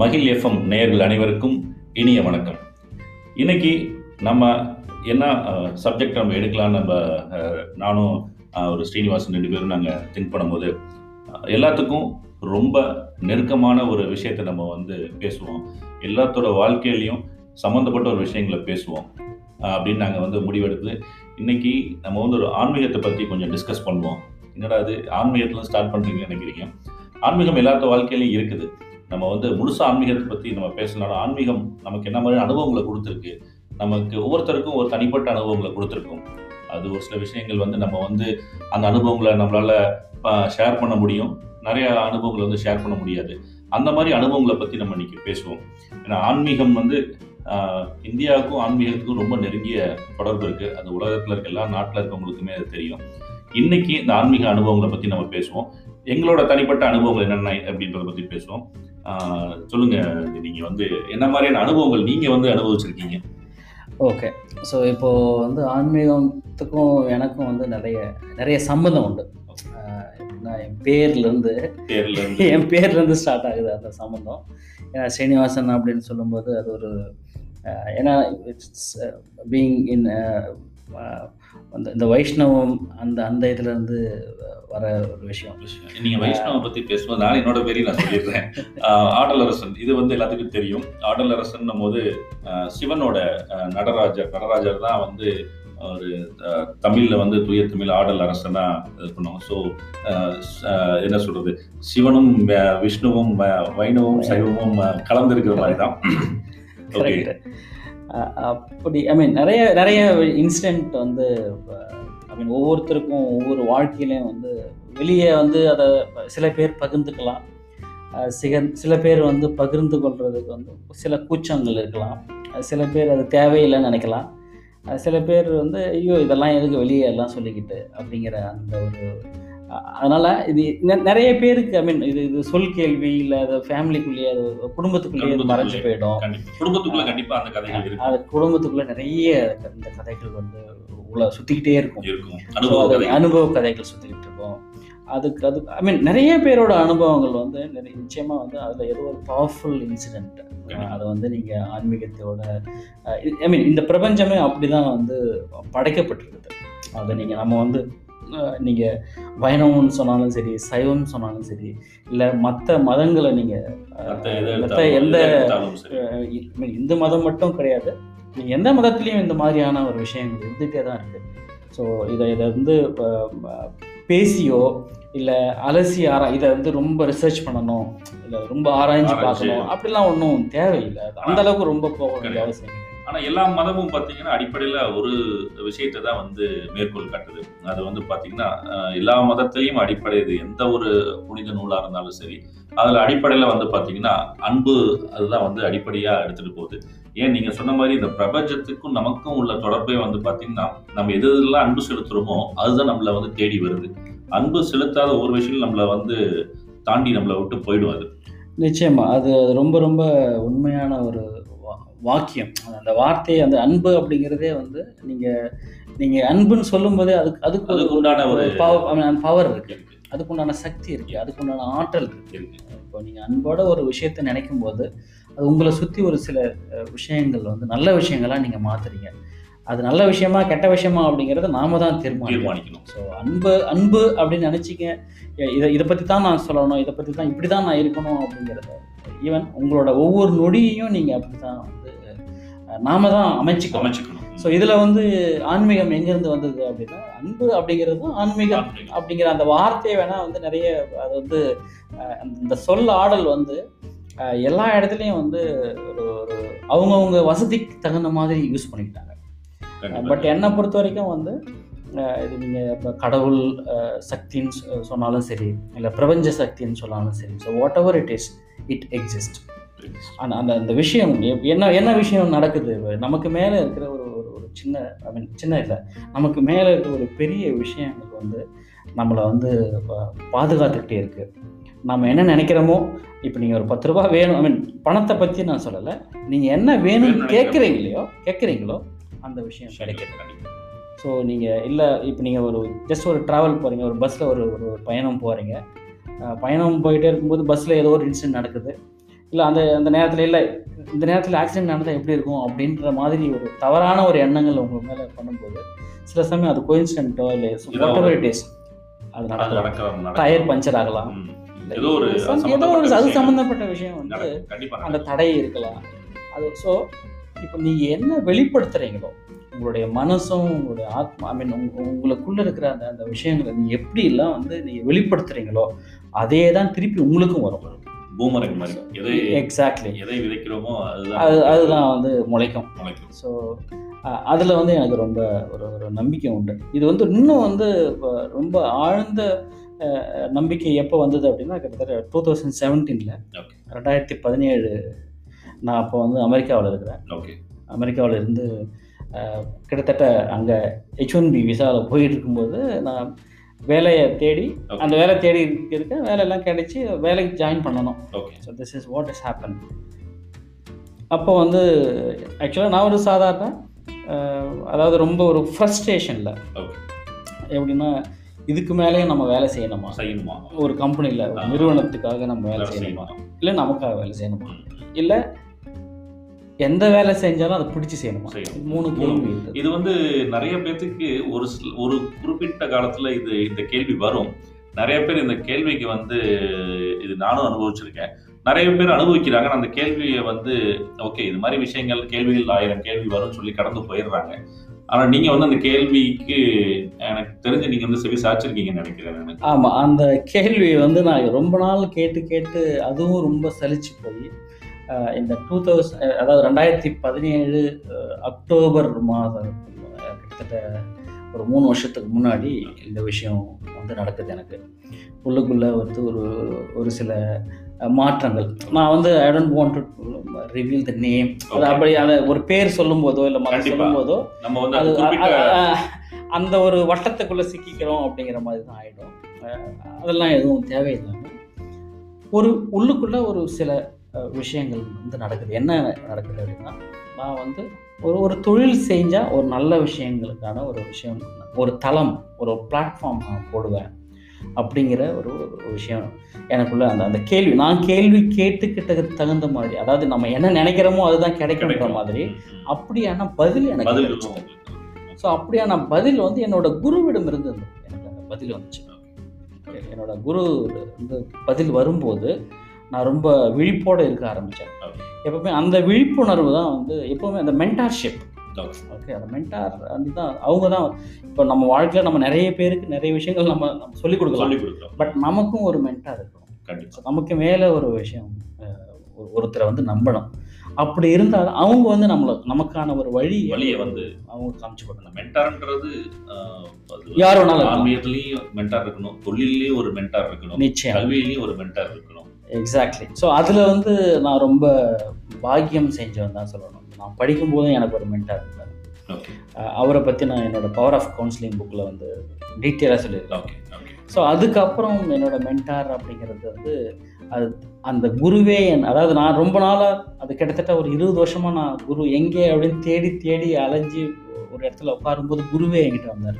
மகிழ் எஃப்எம் நேயர்கள் அனைவருக்கும் இனிய வணக்கம். இன்னைக்கு நம்ம என்ன சப்ஜெக்ட் நம்ம எடுக்கலாம் நம்ம நானும் ஒரு ஸ்ரீனிவாசன் ரெண்டு பேரும் நாங்கள் திங்க் பண்ணும்போது எல்லாத்துக்கும் ரொம்ப நெருக்கமான ஒரு விஷயத்தை நம்ம வந்து பேசுவோம். எல்லாத்தோட வாழ்க்கையிலையும் சம்மந்தப்பட்ட ஒரு விஷயங்களை பேசுவோம் அப்படின்னு நாங்கள் வந்து முடிவெடுத்து இன்னைக்கு நம்ம வந்து ஒரு ஆன்மீகத்தை பற்றி கொஞ்சம் டிஸ்கஸ் பண்ணுவோம். என்னடா அது ஆன்மீகத்தில் ஸ்டார்ட் பண்ணுறீங்கன்னு நினைக்கிறீங்க? ஆன்மீகம் எல்லாத்த வாழ்க்கையிலையும் இருக்குது. நம்ம வந்து முழுசாக ஆன்மீகத்தை பற்றி நம்ம பேசினாலும் ஆன்மீகம் நமக்கு என்ன மாதிரி அனுபவங்களை கொடுத்துருக்கு? நமக்கு ஒவ்வொருத்தருக்கும் ஒரு தனிப்பட்ட அனுபவங்களை கொடுத்துருக்கும். அது ஒரு சில விஷயங்கள் வந்து நம்ம வந்து அந்த அனுபவங்களை நம்மளால ஷேர் பண்ண முடியும். நிறைய அனுபவங்களை வந்து ஷேர் பண்ண முடியாது. அந்த மாதிரி அனுபவங்களை பற்றி நம்ம இன்றைக்கி பேசுவோம். ஏன்னா ஆன்மீகம் வந்து இந்தியாவுக்கும் ஆன்மீகத்துக்கும் ரொம்ப நெருங்கிய தொடர்பு இருக்குது அது உலகத்தில் இருக்க எல்லா நாட்டில் இருக்கவங்களுக்குமே அது தெரியும். இன்னைக்கு இந்த ஆன்மீக அனுபவங்களை பற்றி நம்ம பேசுவோம். எங்களோட தனிப்பட்ட அனுபவங்கள் என்னென்ன அப்படின்றத பற்றி பேசுவோம். சொல்லுங்க நீங்க வந்து என்ன மாதிரியான அனுபவங்கள் நீங்க வந்து அனுபவிச்சிருக்கீங்க? ஓகே. ஸோ இப்போது வந்து ஆன்மீகத்துக்கும் எனக்கும் வந்து நிறைய நிறைய சம்மந்தம் உண்டு. எப்படின்னா என் பேர்லேருந்து என் பேர்லேருந்து ஸ்டார்ட் ஆகுது அந்த சம்மந்தம் ஏன்னா ஸ்ரீனிவாசன் அப்படின்னு சொல்லும்போது அது ஒரு ஏன்னா இட்ஸ் பீயிங் இன் அந்த இந்த வைஷ்ணவம் அந்த அந்த இதுலேருந்து வர ஒரு விஷயம். நீங்க வைஷ்ணவ பத்தி பேசும்போது நான் என்னோட பேரையும் நான் சொல்லிடுறேன். ஆஹ், ஆடலரசன் இது வந்து எல்லாத்துக்கும் தெரியும். ஆடலரசன் போது ஆஹ், சிவனோட நடராஜர் நடராஜர் தான் வந்து ஒரு தமிழ்ல வந்து தூய தமிழ் ஆடல் அரசனா இது பண்ணுவோம் ஸோ என்ன சொல்றது? சிவனும் விஷ்ணுவும் வைணவம் சைவமும் கலந்திருக்கிற மாதிரி தான். ஓகே அப்படி ஐ மீன் நிறைய நிறைய இன்சிடென்ட் வந்து ஐ மீன் ஒவ்வொருத்தருக்கும் ஒவ்வொரு வாழ்க்கையிலையும் வந்து வெளியே வந்து அதை சில பேர் பகிர்ந்துக்கலாம். சிக சில பேர் வந்து பகிர்ந்து கொள்றதுக்கு வந்து சில கூச்சங்கள் இருக்கலாம். சில பேர் அது தேவையில்லைன்னு நினைக்கலாம். சில பேர் வந்து ஐயோ இதெல்லாம் எதுக்கு வெளியே எல்லாம் சொல்லிக்கிட்டு அப்படிங்கிற அந்த ஒரு அதனால இது நிறைய பேருக்கு ஐ மீன் இது இது சொல் கேள்வி இல்லை அது ஃபேமிலிக்குள்ளேயே அது குடும்பத்துக்குள்ளேயே அது மறைஞ்சு போயிடும். குடும்பத்துக்குள்ள கண்டிப்பா அந்த கதைகள் இருக்கு அது குடும்பத்துக்குள்ள நிறைய இந்த கதைகள் வந்து உள்ள சுத்திக்கிட்டே இருக்கும். இருக்கும். அனுபவ கதைகள். சுத்திக்கிட்டு இருக்கும். அதுக்கு அது ஐ மீன் நிறைய பேரோட அனுபவங்கள் வந்து நிறைய நிச்சயமா வந்து அதுல ஏதோ ஒரு பவர்ஃபுல் இன்சிடென்ட் அதை வந்து நீங்க ஆன்மீகத்தோட ஐ மீன் இந்த பிரபஞ்சமே அப்படிதான் வந்து படைக்கப்பட்டிருக்குது. அதை நீங்க நம்ம வந்து அஹ், நீங்க வைணவம்னு சொன்னாலும் சரி சைவம்னு சொன்னாலும் சரி இல்ல மற்ற மதங்களை நீங்க அஹ், மத்த எதை மத்த எடுத்தாலும், எந்த இந்து மதம் மட்டும் கிடையாது நீ எந்த மதத்துலேயும் இந்த மாதிரியான ஒரு விஷயங்கள் இருந்துகிட்டே தான் இருக்கு ஸோ இதை இதை வந்து பேசியோ இல்லை அலசி ஆரா இதை வந்து ரொம்ப ரிசர்ச் பண்ணணும் இல்லை ரொம்ப ஆராய்ஞ்சு. பார்க்கணும் அப்படிலாம் ஒன்றும் தேவையில்லை அந்த அளவுக்கு ரொம்ப போக வேண்டிய. அவசியம் கிடையாது ஆனா எல்லா மதமும் பாத்தீங்கன்னா அடிப்படையில ஒரு விஷயத்தை தான் வந்து மேற்கோள் காட்டுது. அது வந்து பாத்தீங்கன்னா எல்லா மதத்திலையும் அடிப்படை இது. எந்த ஒரு புனித நூலா இருந்தாலும் சரி அதுல அடிப்படையில வந்து பாத்தீங்கன்னா அன்பு அதுதான் வந்து அடிப்படையா எடுத்துட்டு போகுது. ஏன்? நீங்க சொன்ன மாதிரி இந்த பிரபஞ்சத்துக்கும் நமக்கும் உள்ள தொடர்பே வந்து பாத்தீங்கன்னா நம்ம எது எதெல்லாம் அன்பு செலுத்துறோமோ அதுதான் நம்மள வந்து தேடி வருது. அன்பு செலுத்தாத ஒரு விஷயம் நம்மள வந்து தாண்டி நம்மளை விட்டு போயிடும் அது நிச்சயமா அது ரொம்ப ரொம்ப உண்மையான ஒரு வாக்கியம். அந்த வார்த்தை அந்த அன்பு அப்படிங்கிறதே வந்து நீங்க நீங்க அன்புன்னு சொல்லும்போதே அதுக்கு அதுக்கு அதுக்கு உண்டான ஒரு பவர் இருக்கு. அதுக்குண்டான சக்தி இருக்கு. அதுக்குண்டான ஆற்றல் இருக்கு. இப்போ நீங்க அன்போட ஒரு விஷயத்தை நினைக்கும் போது அது உங்களை சுத்தி ஒரு சில விஷயங்கள் வந்து நல்ல விஷயங்களா நீங்க மாத்துறீங்க. அது நல்ல விஷயமா கெட்ட விஷயமா அப்படிங்கறத நாம தான் தீர்மானிக்கணும். ஸோ அன்பு அன்பு அப்படின்னு நினச்சிக்க இதை இதை பற்றி தான் நான் சொல்லணும். இதை பற்றி தான் இப்படி தான் நான் இருக்கணும் அப்படிங்கிறத ஈவன் உங்களோட ஒவ்வொரு நொடியையும் நீங்கள் அப்படி தான் வந்து நாம தான் அமைச்சிக்கணும். அமைச்சுக்கணும். ஸோ இதில் வந்து ஆன்மீகம் எங்கேருந்து வந்தது அப்படின்னா அன்பு அப்படிங்கிறது தான் ஆன்மீகம் அப்படிங்கிற அந்த வார்த்தையை வேணால் வந்து நிறைய அது வந்து இந்த சொல் ஆடல் வந்து எல்லா இடத்துலையும் வந்து ஒரு ஒரு அவங்கவுங்க வசதிக்கு தகுந்த மாதிரி யூஸ் பண்ணிக்கிட்டாங்க. பட் என்னை பொறுத்த வரைக்கும் வந்து இது நீங்கள் இப்போ கடவுள் சக்தின்னு சொன்னாலும் சரி இல்லை பிரபஞ்ச சக்தின்னு சொன்னாலும் சரி so whatever it is it exist அந்த அந்த அந்த விஷயம் என்ன என்ன விஷயம் நடக்குது? நமக்கு மேலே இருக்கிற ஒரு ஒரு ஒரு சின்ன ஐ மீன் சின்ன இல்லை. நமக்கு மேலே இருக்கிற ஒரு பெரிய விஷயங்கள் வந்து நம்மளை வந்து பாதுகாத்துக்கிட்டே இருக்கு. நம்ம என்ன நினைக்கிறோமோ இப்போ நீங்கள் ஒரு பத்து ரூபா வேணும் ஐ மீன் பணத்தை பற்றி நான் சொல்லலை. நீங்கள் என்ன வேணும்னு வேணும்னு கேட்குறீங்களோ அந்த விஷயம் கண்டிப்பா. ஸோ நீங்கள் இல்லை இப்போ நீங்கள் ஒரு ஜஸ்ட் ஒரு ட்ராவல் போகிறீங்க ஒரு பஸ்ஸில் ஒரு ஒரு பயணம் போகிறீங்க பயணம் போயிட்டே இருக்கும்போது பஸ்ஸில் ஏதோ ஒரு இன்சிடென்ட் நடக்குது. இல்லை அந்த அந்த நேரத்தில் இல்லை. இந்த நேரத்தில் ஆக்சிடென்ட் நடந்தால் எப்படி இருக்கும் அப்படின்ற மாதிரி ஒரு தவறான ஒரு எண்ணங்கள் உங்க மேலே பண்ணும்போது சில சமயம் அது கோயின்சிடென்ட்டோ இல்லை is அது நடக்கலாம். டயர் பஞ்சர் ஆகலாம். ஏதோ ஒரு ஏதோ ஒரு சம்பந்தப்பட்ட அது சம்மந்தப்பட்ட விஷயம் வந்து அந்த. தடை இருக்கலாம். அது ஸோ இப்போ நீங்கள் என்ன வெளிப்படுத்துறீங்களோ உங்களுடைய மனசும் உங்களுடைய ஆத்மா ஐ மீன் உங்களுக்குள்ள இருக்கிற அந்த அந்த விஷயங்களை நீங்கள் எப்படிலாம் வந்து நீங்கள் வெளிப்படுத்துறீங்களோ அதே தான் திருப்பி உங்களுக்கும் வரும். பூமரங் மாதிரி. எதை எக்ஸாக்ட்லி எதை விதைக்கிறோமோ அதுதான் அது அதுதான் வந்து முளைக்கும். முளைக்கும். ஸோ அதில் வந்து எனக்கு ரொம்ப ஒரு ஒரு நம்பிக்கை உண்டு. இது வந்து இன்னும் வந்து ரொம்ப ஆழ்ந்த நம்பிக்கை எப்போ வந்தது அப்படின்னா கிட்டத்தட்ட டூ தௌசண்ட் செவன்டீனில் ரெண்டாயிரத்தி பதினேழு நான் அப்போ வந்து அமெரிக்காவில் இருக்கிறேன். ஓகே அமெரிக்காவில் இருந்து கிட்டத்தட்ட அங்கே ஹெச் ஒன் பி விசாவில் போயிட்டு இருக்கும்போது நான் வேலையை தேடி. அந்த வேலை தேடி இருக்கேன் வேலையெல்லாம் கிடைச்சி வேலைக்கு ஜாயின் பண்ணணும். Okay so this is what is happen அப்போ வந்து ஆக்சுவலாக நான் ஒரு சாதாரண அதாவது ரொம்ப ஒரு ஃப்ரஸ்ட்ரேஷனில் எப்படின்னா இதுக்கு மேலேயும் நம்ம வேலை செய்யணுமா? செய்யணுமா? ஒரு கம்பெனியில். நிறுவனத்துக்காக நம்ம வேலை செய்யணுமா? இல்லை நமக்காக வேலை செய்யணுமா. இல்லை எந்த வேலை செஞ்சாலும் அதை பிடிச்சி செய்யணுமா? செய்யணும். இது மூணு. கேள்வி இது. வந்து நிறைய பேர்த்துக்கு ஒரு ஒரு குறிப்பிட்ட காலத்துல இது இந்த கேள்வி வரும். நிறைய பேர் இந்த கேள்விக்கு வந்து இது நானும் அனுபவிச்சிருக்கேன். நிறைய பேர் அனுபவிக்கிறாங்க. அந்த கேள்வியை வந்து ஓகே இது மாதிரி விஷயங்கள் கேள்விகள் ஆயிரம் கேள்வி வரும்னு சொல்லி கடந்து போயிடுறாங்க. ஆனா நீங்க வந்து அந்த கேள்விக்கு எனக்கு தெரிஞ்சு நீங்க வந்து செவி சாச்சிருக்கீங்கன்னு நினைக்கிறேன் ஆமாம் அந்த கேள்வி வந்து நான் ரொம்ப நாள் கேட்டு கேட்டு அதுவும் ரொம்ப சலிச்சு போய் இந்த டூ தௌசண்ட் அதாவது ரெண்டாயிரத்தி பதினேழு அக்டோபர் மாதம் கிட்டத்தட்ட ஒரு மூணு வருஷத்துக்கு முன்னாடி இந்த விஷயம் வந்து நடக்குது எனக்கு உள்ளுக்குள்ளே வந்து ஒரு ஒரு சில மாற்றங்கள் நான் வந்து I don't want to reveal the name அது. அப்படி அந்த ஒரு பேர் சொல்லும் போதோ இல்லை கண்டிப்பா. சொல்லும் போதோ நம்ம வந்து அது அந்த ஒரு வட்டத்துக்குள்ள சிக்கிக்கிறோம் அப்படிங்கிற மாதிரி தான் ஆயிடும் அஹ் அதெல்லாம் எதுவும் தேவையில்லாம ஒரு உள்ளுக்குள்ள ஒரு சில விஷயங்கள் வந்து நடக்குது என்ன நடக்குது அப்படின்னா நான் வந்து ஒரு ஒரு தொழில் செஞ்சால் ஒரு நல்ல விஷயங்களுக்கான ஒரு விஷயம் ஒரு தளம் ஒரு பிளாட்ஃபார்ம் நான் போடுவேன் அப்படிங்கிற ஒரு ஒரு விஷயம் எனக்குள்ள அந்த அந்த கேள்வி நான் கேள்வி கேட்டுக்கிட்டதுக்கு தகுந்த மாதிரி அதாவது நம்ம என்ன நினைக்கிறோமோ அதுதான் கிடைக்குன்ற. மாதிரி. அப்படியான பதில் எனக்கு கிடைச்சது. ஸோ அப்படியான பதில் வந்து என்னோட குருவிடம் இருந்து எனக்கு அந்த பதில் வந்துச்சு என்னோட குரு வந்து பதில் வரும்போது நான் ரொம்ப விழிப்போடு இருக்க ஆரம்பித்தேன். எப்பவுமே அந்த விழிப்புணர்வு தான் வந்து எப்பவுமே அந்த மென்டார்ஷிப். ஓகே. அந்த மென்டார் வந்து தான் அவங்க தான் இப்போ நம்ம வாழ்க்கையில் நம்ம நிறைய பேருக்கு நிறைய விஷயங்கள் நம்ம நம்ம சொல்லிக் கொடுக்கலாம். சொல்லிக் கொடுக்குறோம் பட் நமக்கும் ஒரு மென்டார் இருக்கணும். கண்டிப்பா. So, நமக்கு மேலே ஒரு விஷயம் ஒருத்தரை வந்து நம்பணும். அப்படி இருந்தால் அவங்க வந்து நம்மளை நமக்கான ஒரு வழி வழியை வந்து அவங்க காமிச்சு கொடுக்கணும். மென்டார்ன்றது யார் வேணாலும். ஆன்மீகத்திலயும் மென்டார் இருக்கணும். தொழிலையும் ஒரு மென்டார் இருக்கணும். நிச்சயம். கல்வியிலையும் ஒரு மென்டார் இருக்கணும். எக்ஸாக்ட்லி ஸோ அதில் வந்து நான் ரொம்ப பாக்கியம் செஞ்சவன் தான் சொல்லணும். நான் படிக்கும்போதும் எனக்கு ஒரு மென்டார் இருந்தார். அவரை பற்றி நான் என்னோட பவர் ஆஃப் கவுன்சிலிங் புக்கில் வந்து டீட்டெயிலாக சொல்லியிருக்கேன். ஓகே ஓகே ஸோ அதுக்கப்புறம் என்னோட மென்டார் அப்படிங்கிறது வந்து அது அந்த குருவே என் அதாவது நான் ரொம்ப நாளாக அது கிட்டத்தட்ட ஒரு இருபது வருஷமாக நான் குரு எங்கே அப்படின்னு தேடி தேடி அலைஞ்சு ஒரு இடத்துல உட்காரும்போது குருவே என்கிட்ட வந்தார்.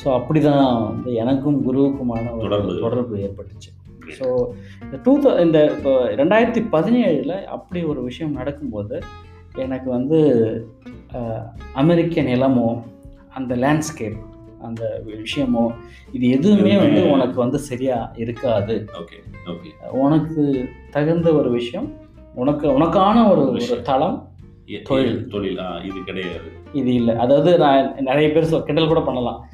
ஸோ அப்படி தான் வந்து எனக்கும் குருவுக்குமான ஒரு தொடர்பு. ஏற்பட்டுச்சு. ஸோ இந்த டூ இந்த இப்போ ரெண்டாயிரத்தி பதினேழில் அப்படி ஒரு விஷயம் நடக்கும்போது எனக்கு வந்து அமெரிக்க நிலமோ அந்த லேண்ட்ஸ்கேப் அந்த விஷயமோ இது எதுவுமே வந்து உனக்கு வந்து சரியா இருக்காது. ஓகே ஓகே உனக்கு தகுந்த ஒரு விஷயம் உனக்கு உனக்கான ஒரு ஒரு. தளம் தொழில். தொழில். இது கிடையாது. இது இல்லை. அதாவது நான் நிறைய பேர் சொ- கிண்டல் கூட பண்ணலாம்.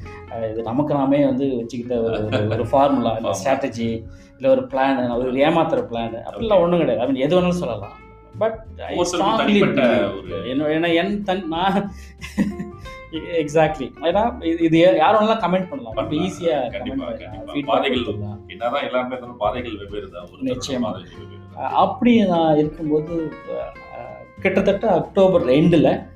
இது நமக்கு நாமே வந்து வச்சுக்கிட்ட ஒரு ஃபார்முலா. ஸ்ட்ராட்டஜி இல்லை ஒரு பிளான் ஒரு ஏமாத்துற பிளான் அப்படிலாம் ஒன்றும் கிடையாது. ஐ மீன் எது வேணாலும் சொல்லலாம். பட் ஏன்னா என் தன் நான் எக்ஸாக்ட்லி ஏன்னா இது- யாரும் கமெண்ட் பண்ணலாம். கண்டிப்பா. ஃபீட்பேக் பாதைகள் என்னதான் எல்லாருமே பாதைகள் வெவ்வேறு தான். நிச்சயமா. அப்படி நான் இருக்கும்போது கிட்டத்தட்ட அக்டோபர் ரெண்டில்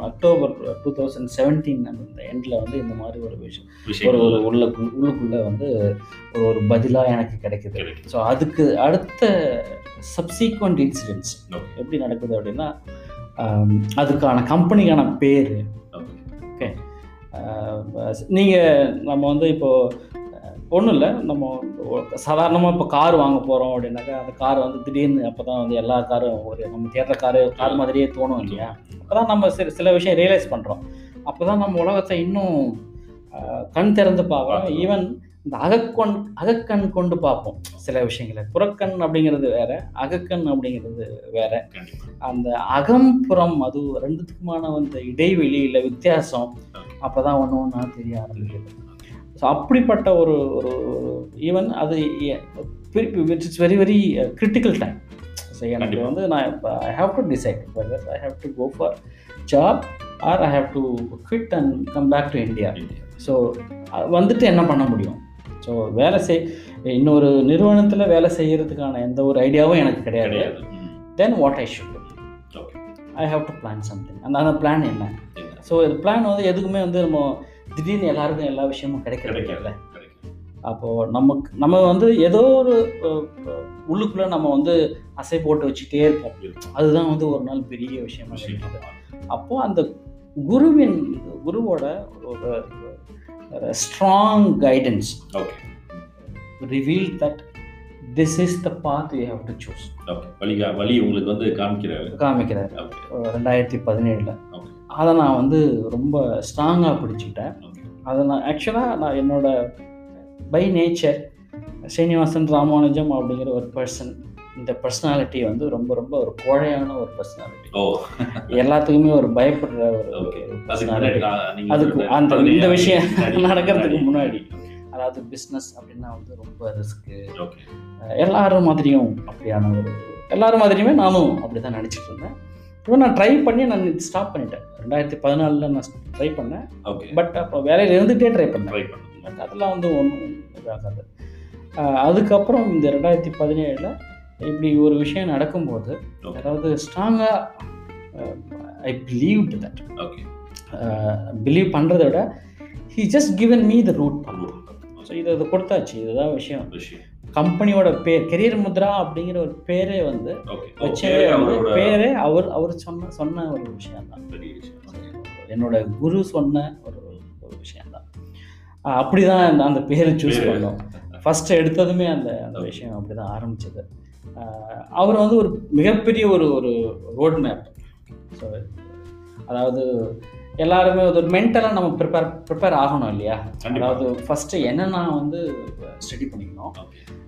அக்டோபர் டூ தௌசண்ட் செவன்டீன் அந்த எண்டில் வந்து இந்த மாதிரி ஒரு விஷயம். ஒரு ஒரு உள்ள உள்ளுக்குள்ள வந்து ஒரு ஒரு பதிலாக எனக்கு கிடைக்குது. ஸோ அதுக்கு அடுத்த சப்சீக்வெண்ட் இன்சிடென்ட்ஸ் எப்படி நடக்குது அப்படின்னா அதுக்கான கம்பெனிக்கான பேர். Okay. நீங்கள் நம்ம வந்து இப்போது ஒன்றும் இல்லை. நம்ம சாதாரணமாக இப்போ கார் வாங்க போகிறோம் அப்படின்னாக்கா அந்த கார் வந்து திடீர்னு அப்போ தான் வந்து எல்லா காரும் ஒரு நம்ம தேடுற காரு கார் மாதிரியே தோணும் இல்லையா? அப்போ தான் நம்ம சில சில விஷயம் ரியலைஸ் பண்ணுறோம் அப்போ தான் நம்ம உலகத்தை இன்னும் கண் திறந்து பார்க்குறோம். ஈவன் இந்த அகக்கண் அகக்கண் கொண்டு பார்ப்போம் சில விஷயங்களை. புறக்கண் அப்படிங்கிறது வேற அகக்கண் அப்படிங்கிறது வேற. அந்த அகம் புறம் அது ரெண்டுத்துக்குமான அந்த இடைவெளி இல்லை வித்தியாசம். அப்போ தான் ஒன்று ஒன்றா தெரிய ஆரம்பிக்குது. ஸோ அப்படிப்பட்ட ஒரு ஒரு ஈவன் அது it's very very critical time so எனக்கு. வந்து நான் இப்போ I have to decide whether I have to go for job or I have to quit and come back to India so வந்துட்டு என்ன பண்ண முடியும் ஸோ வேலை செய் இன்னொரு நிறுவனத்தில் வேலை செய்யறதுக்கான எந்த ஒரு ஐடியாவும் எனக்கு கிடையாது. Then what I should. I have to plan something அந்த அந்த பிளான் என்ன என்ன? ஸோ இது பிளான் வந்து எதுக்குமே வந்து நம்ம திடீர்னு எல்லாருக்கும் எல்லா விஷயமும் கிடைக்கிறது கிடைக்காது இல்லை. கிடைக்காது. அப்போது நமக்கு நம்ம வந்து ஏதோ ஒரு உள்ளுக்குள்ள நம்ம வந்து அசை போட்டு வச்சுட்டே இருப்போம். அதுதான் வந்து ஒரு நாள் பெரிய விஷயமா விஷயம். இருக்குது. அப்போ அந்த குருவின் குருவோட ஒரு strong guidance okay reveal that this is the path you have to choose வழி வழி உங்களுக்கு வந்து காமிக்கிறாரு. காமிக்கிறாரு. ரெண்டாயிரத்தி பதினேழில். அதை நான் வந்து ரொம்ப ஸ்ட்ராங்காக பிடிச்சிக்கிட்டேன். அதை நான் ஆக்சுவலாக நான் என்னோட பை நேச்சர் ஸ்ரீனிவாசன் ராமானுஜம் அப்படிங்கிற ஒரு பர்சன் இந்த பர்சனாலிட்டி வந்து ரொம்ப ரொம்ப ஒரு கோழையான ஒரு பர்சனாலிட்டி எல்லாத்துக்குமே ஒரு பயப்படுற ஒரு ஒரு அதுக்கு அந்த இந்த விஷயம் நடக்கிறதுக்கு முன்னாடி. அதாவது பிஸ்னஸ் அப்படின்னா வந்து ரொம்ப ரிஸ்க்கு எல்லாரும் மாதிரியும் அப்படியான ஒரு எல்லாரும் மாதிரியுமே நானும் அப்படி தான் நினச்சிட்டு இருந்தேன். இப்போ நான் ட்ரை பண்ணி நான் ஸ்டாப் பண்ணிட்டேன். ரெண்டாயிரத்தி பதினாலில் நான் ட்ரை பண்ணேன். ஓகே பட் அப்போ வேலையில் இருந்துகிட்டே ட்ரை பண்ணேன். ட்ரை பண்ணுங்க பட் அதெல்லாம் வந்து ஒன்றும் இதாகாது. அதுக்கப்புறம் இந்த ரெண்டாயிரத்தி பதினேழில் இப்படி ஒரு விஷயம் நடக்கும்போது. அதாவது ஸ்ட்ராங்காக I believe that okay believe பண்ணுறத விட he just given me the route so இதை இதை கொடுத்தாச்சு. இதுதான் விஷயம். விஷயம். கம்பெனியோட பேர் கெரியர் முத்ரா அப்படிங்கிற ஒரு பேரே வந்து வச்சே பேரே அவர் அவர் சொன்ன சொன்ன ஒரு விஷயம் தான் பெரிய விஷயம் Okay. என்னோட குரு சொன்ன ஒரு ஒரு விஷயம் தான் அப்படி தான் அந்த பேரை சூஸ். பண்ணோம் ஃபஸ்ட்டு எடுத்ததுமே அந்த அந்த. விஷயம் அப்படி தான் ஆரம்பிச்சது அவர் வந்து ஒரு மிகப்பெரிய ஒரு ஒரு ரோட் மேப் ஸோ அதாவது எல்லாருமே ஒரு மென்டலாக நம்ம ப்ரிப்பேர் ப்ரிப்பேர் ஆகணும் இல்லையா? அதாவது ஃபஸ்ட்டு என்னென்னா வந்து ஸ்டடி பண்ணிக்கணும்?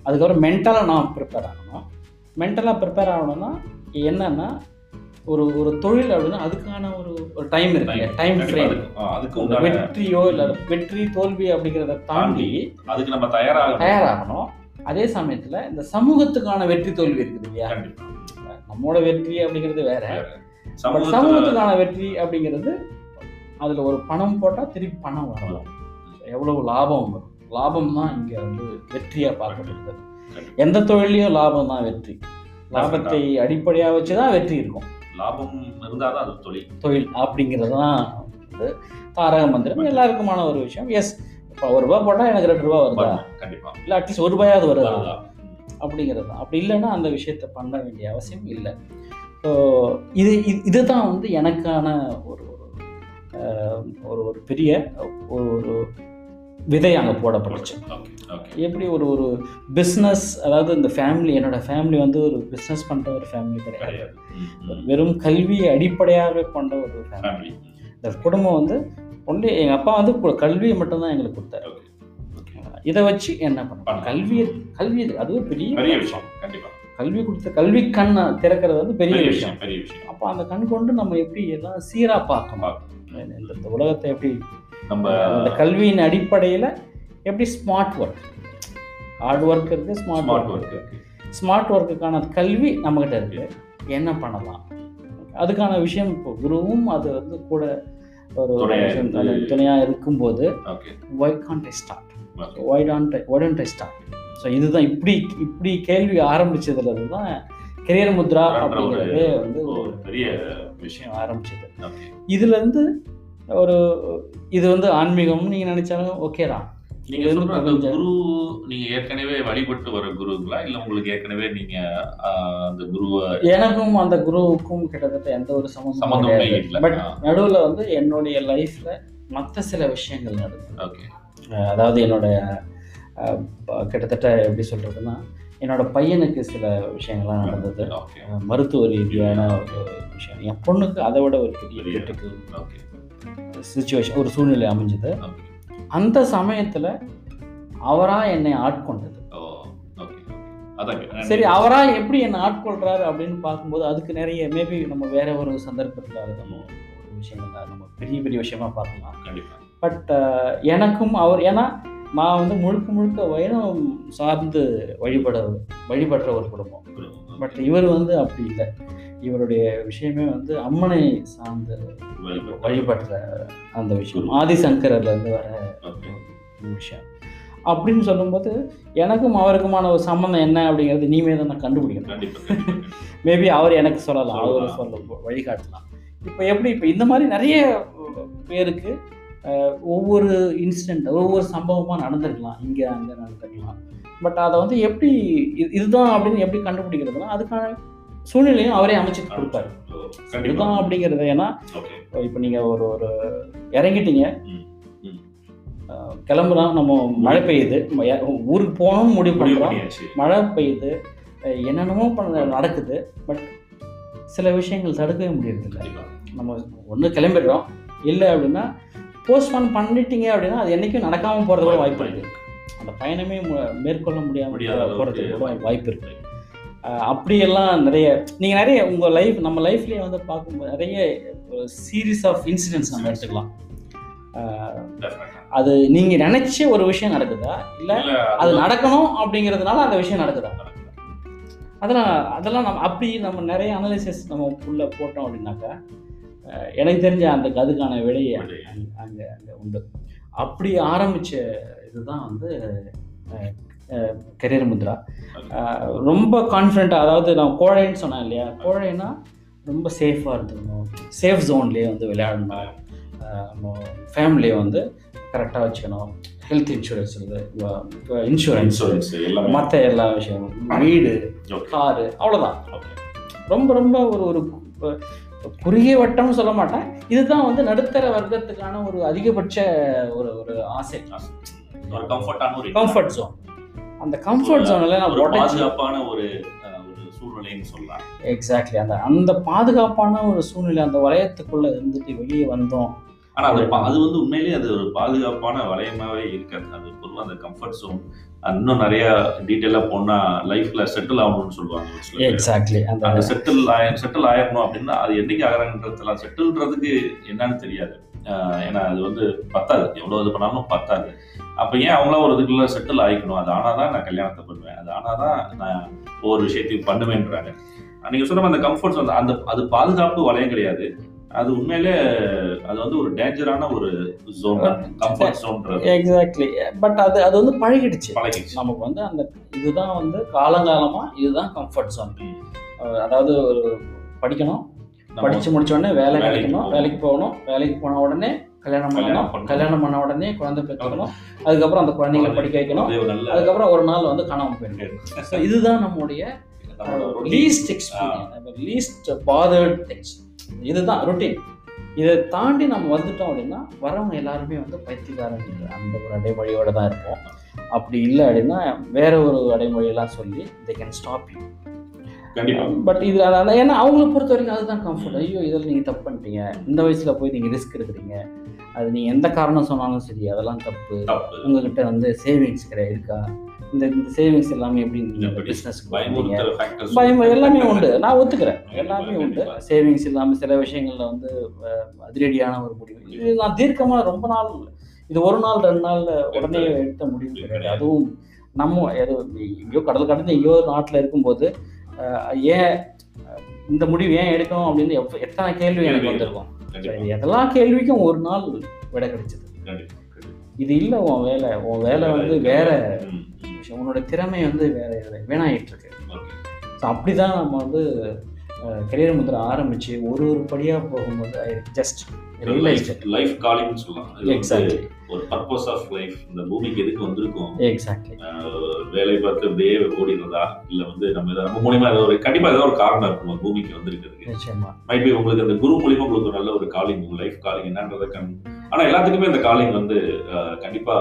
அதுக்கப்புறம் மென்டலாக நான் ப்ரிப்பேர் ஆகணும். மென்டலாக ப்ரிப்பேர் ஆகணும்னா என்னன்னா ஒரு ஒரு தொழில் அப்படின்னா அதுக்கான ஒரு ஒரு டைம் இருக்கு. இல்லையா டைம் ஃப்ரேம் அதுக்கு வெற்றியோ இல்லை வெற்றி தோல்வி அப்படிங்கிறத தாண்டி அதுக்கு நம்ம தயாராக தயாராகணும். அதே சமயத்தில் இந்த சமூகத்துக்கான வெற்றி தோல்வி இருக்குது இல்லையா? நம்மோட வெற்றி அப்படிங்கிறது வேற. சமூகத்துக்கான வெற்றி அப்படிங்கிறது அதில் ஒரு பணம் போட்டால் திருப்பி பணம் வரணும் எவ்வளவு லாபம் வரும்? லாபம் தான் இங்கே வந்து வெற்றியாக பார்க்கப்படுது. கண்டிப்பா. எந்த தொழிலையும் லாபம் தான் வெற்றி. லாபத்தை அடிப்படையாக வச்சு தான் வெற்றி இருக்கும். லாபம் இருந்தாதான் அது தொழில். தொழில் அப்படிங்கிறது தான் வந்து தாரக மந்திரம் எல்லாருக்குமான ஒரு விஷயம். எஸ் இப்போ ஒரு ரூபா போட்டால் எனக்கு ரெண்டு ரூபா வருதா? வரணும். கண்டிப்பா. இல்லை அட்லீஸ்ட் ஒரு ரூபாயாவது வருதா? அப்படிங்கிறது தான். அப்படி இல்லைன்னா அந்த விஷயத்தை பண்ண வேண்டிய அவசியம் இல்லை. ஸோ இது இது- இதுதான் வந்து எனக்கான ஒரு ஒரு ஒரு பெரிய ஒரு ஒரு விதை அங்கே போடப்பட்டுச்சு எப்படி ஒரு ஒரு பிஸ்னஸ் அதாவது இந்த ஃபேமிலி என்னோட ஃபேமிலி வந்து ஒரு பிஸ்னஸ் பண்ணுற ஒரு ஃபேமிலி கிடையாது. வெறும் கல்வியை அடிப்படையாக கொண்ட ஒரு ஃபேமிலி இந்த குடும்பம் வந்து ஒன்லி எங்கள் அப்பா வந்து கல்வியை மட்டும்தான் எங்களுக்கு கொடுத்தாரு. இதை வச்சு என்ன பண்ணலாம் பண்ணலாம். கல்வி கல்வி அதுவே பெரிய பெரிய விஷயம். கண்டிப்பா. கல்வி கொடுத்த கல்வி கண் திறக்கிறது வந்து பெரிய விஷயம். பெரிய விஷயம். அப்போ அந்த கண் கொண்டு நம்ம எப்படி எல்லாம் சீராக பார்க்கணும். இந்த இந்த உலகத்தை எப்படி நம்ம அந்த கல்வியின் அடிப்படையில் எப்படி ஸ்மார்ட் ஒர்க் ஹார்ட் ஒர்க் இருக்குது ஸ்மார்ட் ஒர்க் இருக்குது ஸ்மார்ட் ஒர்க்குக்கான கல்வி நம்மக்கிட்ட இருக்குது என்ன பண்ணலாம்? அதுக்கான விஷயம் இப்போ குருவும் அது வந்து கூட ஒரு. துணையாக இருக்கும்போது why can't I start why don't why don't I start so இதுதான் இப்படி இப்படி கேள்வி ஆரம்பிச்சதுல தான் கெரியர் முத்ரா அப்படிங்கிறதே வந்து ஒரு பெரிய விஷயம் ஆரம்பிச்சது. இதுலேருந்து ஒரு இது வந்து ஆன்மீகம்னு நீங்கள் நினைச்சாலும் ஓகே தான். நீங்க சொல்ற அந்த குரு நீங்க ஏற்கனவே வழிபட்டு வர குருங்களா? இல்ல உங்களுக்கு ஏற்கனவே நீங்க அந்த குருவை எனக்கும் அந்த குருவுக்கும் கிட்டத்தட்ட எந்த ஒரு சம்மந்தமே கிடையாது. இல்ல. பட். நடுவில் வந்து என்னுடைய லைஃப்ல மற்ற சில விஷயங்கள் நடந்தது ஓகே அதாவது என்னோட கிட்டத்தட்ட எப்படி சொல்கிறதுன்னா என்னோட பையனுக்கு சில விஷயங்கள்லாம் நடந்தது. மருத்துவ ரீதியான ஒரு விஷயம். என் பொண்ணுக்கு அதை விட ஒரு பெரிய சுச்சுவேஷன் ஒரு சூழ்நிலை அமைஞ்சது. அந்த சமயத்தில் அவராக என்னை ஆட்கொண்டது. அதான் சரி அவரா எப்படி என்னை ஆட்கொள்றாரு அப்படின்னு பார்க்கும்போது அதுக்கு நிறைய மேபி நம்ம வேற ஒரு சந்தர்ப்பத்தில் நம்ம ஒரு விஷயங்கள் நம்ம பெரிய பெரிய விஷயமா பார்க்கலாம். பட் எனக்கும் அவர் ஏன்னா நான் வந்து முழுக்க முழுக்க வைணவம் சார்ந்து வழிபட வழிபடுற ஒரு குடும்பம். பட் இவர் வந்து அப்படி இல்லை. இவருடைய விஷயமே வந்து அம்மனை சார்ந்து வழிபடுற அந்த விஷயம். ஆதிசங்கரர்ல இருந்து வர விஷயம். அப்படின்னு சொல்லும்போது எனக்கும் அவருக்குமான ஒரு சம்மந்தம் என்ன அப்படிங்கிறது நீமே தான் நான் கண்டுபிடிக்கணும். மேபி அவர் எனக்கு சொல்லலாம் அவர். சொல்ல வழிகாட்டலாம். இப்போ எப்படி இப்போ இந்த மாதிரி நிறைய பேருக்கு ஒவ்வொரு இன்சிடென்ட் ஒவ்வொரு சம்பவமாக நடந்திருக்கலாம். இங்கே அங்கே நடந்திருக்கலாம். பட் அதை வந்து எப்படி இது- இதுதான் அப்படின்னு எப்படி கண்டுபிடிக்கிறதுனா அதுக்கான சூழ்நிலையும் அவரே அமைச்சு கொடுப்பாரு. இதுதான் அப்படிங்கிறது. ஏன்னா இப்போ நீங்கள் ஒரு ஒரு இறங்கிட்டீங்க. கிளம்புறோம் நம்ம மழை பெய்யுது. ஊருக்கு போகணும்னு முடிவு பண்ணுறோம் மழை பெய்யுது. என்னென்னமோ பண்ண நடக்குது. பட் சில விஷயங்கள் தடுக்கவே முடியறதில்ல. நம்ம ஒன்று கிளம்பிடுறோம். இல்லை அப்படின்னா போஸ்ட்போன் பண்ணிட்டீங்க அப்படின்னா அது என்றைக்கும் நடக்காமல் போகிறது கூட வாய்ப்பு இருக்குது அந்த பயணமே மேற்கொள்ள முடியாமல் போகிறதுக்கு கூட வாய்ப்பு இருக்குது அப்படியெல்லாம் நிறைய நீங்கள் நிறைய உங்கள் லைஃப் நம்ம லைஃப்லேயே வந்து பார்க்கும்போது நிறைய சீரீஸ் ஆஃப் இன்சிடென்ட்ஸ் நம்ம எடுத்துக்கலாம். அது நீங்கள் நினச்ச ஒரு விஷயம் நடக்குதா? இல்லை அது நடக்கணும் அப்படிங்கிறதுனால அந்த விஷயம் நடக்குதா? அதெல்லாம் அதெல்லாம் நம்ம அப்படி நம்ம நிறைய அனலிசிஸ் நம்ம உள்ள போட்டோம் அப்படின்னாக்கா எனக்கு தெரிஞ்ச அந்த அதுக்கான விடையை விடை. அங்கே அங்கே உண்டு. அப்படி ஆரம்பித்த இதுதான் வந்து கரியர் முத்ரா. ரொம்ப கான்ஃபிடென்ட்டாக அதாவது நான் கோழைன்னு சொன்னேன் இல்லையா? கோழைன்னா ரொம்ப சேஃபாக இருந்துக்கணும். சேஃப் ஜோன்லேயே வந்து விளையாடணும். நம்ம ஃபேமிலியை வந்து கரெக்டாக வச்சுக்கணும். ஹெல்த் இன்சூரன்ஸ் இருக்குது இன்சூரன்ஸ் மற்ற எல்லா விஷயமும். வீடு காரு அவ்வளோதான் ரொம்ப ரொம்ப ஒரு ஒரு குறுகிய வட்டம்னு சொல்ல மாட்டேன். இதுதான் வந்து நடுத்தர வர்க்கத்துக்கான ஒரு அதிகபட்ச ஒரு ஒரு ஆசை. ஒரு கம்ஃபர்ட் ஜோன் அந்த கம்ஃபர்ட் ஜோனில் நான் பாதுகாப்பான ஒரு சூழ்நிலைன்னு சொல்லலாம். எக்ஸாக்ட்லி அந்த அந்த பாதுகாப்பான ஒரு சூழ்நிலை அந்த வளையத்துக்குள்ள இருந்துட்டு வெளியே வந்தோம். ஆனா அது அது வந்து உண்மையிலேயே அது ஒரு பாதுகாப்பான வளையமாவே இருக்காது. அது பொதுவாக அந்த கம்ஃபர்ட் ஜோன் இன்னும் நிறைய டீட்டெயிலா போனா லைஃப்ல செட்டில் ஆகணும்னு சொல்லுவாங்க. எக்ஸாக்ட்லி அந்த அந்த செட்டில் ஆய செட்டில் ஆயிரணும் அப்படின்னா அது என்னைக்கு ஆகிறாங்கன்றதுலாம் செட்டில்ன்றதுக்கு என்னன்னு தெரியாது. ஏன்னா அது வந்து பத்தாது. எவ்வளோ இது பண்ணாலும் பத்தாது. அப்போ ஏன் அவங்களாம் ஒரு இதுக்குள்ள செட்டில் ஆகிக்கணும்? அது ஆனால் தான் நான் கல்யாணத்தை பண்ணுவேன். அது ஆனால் தான் நான் ஒவ்வொரு விஷயத்தையும் பண்ணுவேன்றாங்க. நீங்கள் சொன்ன அந்த கம்ஃபர்ட்ஸ் வந்து அந்த அது பாதுகாப்பு வளையம் கிடையாது. அது உண்மையிலே அது வந்து ஒரு டேஞ்சரான ஒரு ஜோன் கம்ஃபர்ட் ஜோன்ன்றது எக்ஸாக்ட்லி பட் அது அது வந்து பழகிடுச்சு. பழகிடுச்சு. நமக்கு வந்து அந்த இதுதான் வந்து காலங்காலமா இதுதான் கம்ஃபர்ட் ஜோன். அதாவது ஒரு படிக்கணும். நம்ம படிச்சு முடிச்ச உடனே வேலை வேலைக்கு கிடைக்கணும். வேலைக்கு போகணும். வேலைக்கு போன உடனே கல்யாணம் பண்ணணும். கல்யாணம் பண்ண உடனே குழந்தை பெற்றுக்கணும். அதுக்கப்புறம் அந்த குழந்தைங்களை படிக்க வைக்கணும். அதுக்கப்புறம் ஒரு நாள் வந்து காணாம போயிடும். ஸோ இதுதான் நம்முடைய. Least experience least bothered things இதுதான் ரொட்டீன் இதை தாண்டி நம்ம வந்துட்டோம் அப்படின்னா வரவங்க எல்லாருமே வந்து பைத்தியக்காரங்க அந்த ஒரு அடைமொழியோட தான் இருப்போம். அப்படி இல்லை அப்படின்னா வேற ஒரு அடைமொழியெல்லாம் சொல்லி they can stop you but இது அதான் ஏன்னா அவங்கள பொறுத்த வரைக்கும் அதுதான் கம்ஃபர்ட் ஐயோ இதில் நீங்கள் தப்பு பண்ணிட்டீங்க. இந்த வயசில் போய் நீங்கள் ரிஸ்க் எடுக்கிறீங்க. அது நீங்கள் எந்த காரணம் சொன்னாலும் சரி அதெல்லாம் தப்பு. தப்பு. உங்ககிட்ட வந்து சேவிங்ஸ் கிடையாது இருக்கா? இந்த இந்த சேவிங்ஸ் எல்லாமே எப்படி? பிஸ்னஸ் பயம் எல்லாமே உண்டு. நான் ஒத்துக்கிறேன். எல்லாமே உண்டு. சேவிங்ஸ் இல்லாமல் சில விஷயங்கள்ல வந்து அதிரடியான ஒரு முடிவு. இது நான் தீர்க்கமாக ரொம்ப நாள் இது ஒரு நாள் ரெண்டு நாள்ல உடனே எடுத்த முடிவு கிடையாது. அதுவும் நம்ம எது எங்கேயோ கடல் கடந்து எங்கேயோ நாட்டில் இருக்கும்போது ஏன் இந்த முடிவு ஏன் எடுக்கணும் அப்படின்னு எவ்வ- எத்தனை கேள்வி எனக்கு. வந்திருக்கும். எல்லா கேள்விக்கும் ஒரு நாள் விட கிடைச்சது. இது இல்லை உன் வேலை. உன் வேலை வந்து வேற. விஷயம். உன்னோட திறமை வந்து வேற இதுல வீணாயிட்டு இருக்கு. ஸோ அப்படி தான் நம்ம வந்து கரியர் முதிர ஆரம்பிச்சு ஒரு ஒரு படியாக போகும்போது I just realised Life- life calling னு சொல்லலாம். எக்ஸாக்ட்லி ஒரு பர்பஸ் ஆஃப் லைஃப் இந்த பூமிக்கு எதுக்கு வந்திருக்கோம்? எக்ஸாக்ட்லி வேலை பார்த்து அப்படியே இல்ல வந்து நம்ம நம்ம மூலியமா ஏதோ ஒரு கண்டிப்பா ஏதோ ஒரு காரணம் இருக்கும் பூமிக்கு வந்திருக்கிறதுக்கு. நிச்சயமா. மைபி உங்களுக்கு அந்த குரு மூலியமா உங்களுக்கு நல்ல ஒரு காலிங் லைஃப் காலிங் என்னன்றதை ஆனா எல்லாத்துக்குமே இந்த காலிங் வந்து கண்டிப்பா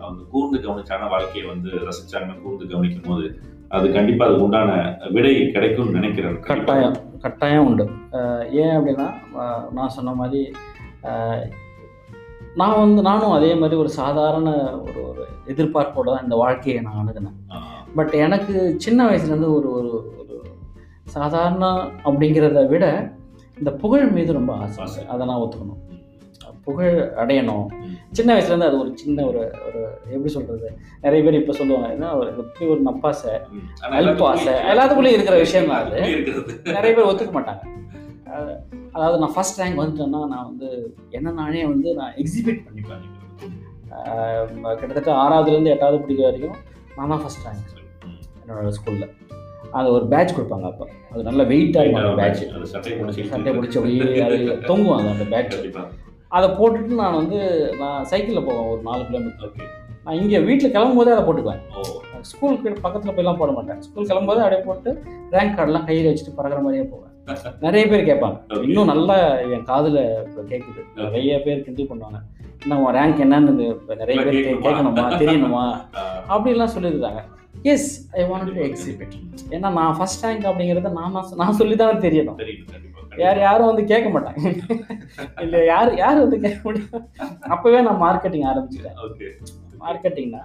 அவங்க கூர்ந்து கவனிச்சான வாழ்க்கையை வந்து ரசிச்சாங்க கூர்ந்து கவனிக்கும் போது அது கண்டிப்பா அதுக்கு உண்டான விடை கிடைக்கும்னு நினைக்கிறேன். கட்டாயம் கட்டாயம் உண்டு ஏன் அப்படின்னா நான் சொன்ன மாதிரி நான் வந்து நானும் அதே மாதிரி ஒரு சாதாரண ஒரு ஒரு எதிர்பார்ப்போட தான் இந்த வாழ்க்கையை நான் அணுகினேன் பட் எனக்கு சின்ன வயசுலேருந்து ஒரு ஒரு ஒரு சாதாரண அப்படிங்கிறத விட இந்த புகழ் மீது ரொம்ப ஆசை. அதை நான் ஒத்துக்கணும். புகழ் அடையணும். சின்ன வயசுலேருந்து அது ஒரு சின்ன ஒரு ஒரு எப்படி சொல்கிறது நிறைய பேர் இப்போ சொல்லுவாங்க என்ன ஒரு இப்படி ஒரு நப்பாசை? ம். ஆனா அல்ப எல்லாத்துக்குள்ளேயும் ஆசை. எல்லாத்துக்குள்ளேயும் இருக்கிற விஷயம் தான் அது. நிறைய பேர் ஒத்துக்க மாட்டாங்க. அதாவது நான் ஃபர்ஸ்ட் ரேங்க் வந்துட்டேன்னா நான் வந்து என்ன நானே வந்து நான் எக்ஸிபிட் பண்ணிப்பேன். கிட்டத்தட்ட ஆறாவதுலேருந்து எட்டாவது படிக்கிற வரைக்கும் நான் தான் ஃபர்ஸ்ட் ரேங்க். என்னோட ஸ்கூலில் அது ஒரு பேட்ச் கொடுப்பாங்க அப்போ. அது நல்ல வெயிட்டாக இருக்கும் அந்த பேட்ச் சட்டை பிடிச்சி அப்படியே அது அது அந்த பேட்ச் அதை போட்டுட்டு நான் வந்து நான் சைக்கிளில் போவேன் ஒரு நாலு கிலோமீட்டர் ஓகே நான் இங்கே வீட்டில் கிளம்பும் போதே அதை போட்டுக்குவேன். ஸ்கூலுக்கு பக்கத்தில் போயெல்லாம் போட மாட்டேன். ஸ்கூல் கிளம்பும்போது அப்படியே போட்டு ரேங்க் கார்டெல்லாம் கையில் வச்சுட்டு பறக்கிற மாதிரியே போவேன். நிறைய பேர் கேட்பாங்க. இன்னும் நல்லா என் காதில் இப்போ கேட்குது நிறைய பேர் கிண்டல் பண்ணுவாங்க. என்ன உன் ரேங்க் என்னன்னு நிறைய பேர் கேட்கணுமா? தெரியணுமா? அப்படிலாம் சொல்லியிருந்தாங்க yes I want to exhibit ஏன்னா நான் ஃபர்ஸ்ட் ரேங்க் அப்படிங்கிறத நான் நான் நான் சொல்லி தான் தெரியணும். யார் யாரும் வந்து கேட்க மாட்டாங்க. இல்லை யார் யார் வந்து கேட்க முடியும்? அப்போவே நான் மார்க்கெட்டிங் ஆரம்பிச்சிட்டேன். மார்க்கெட்டிங்னா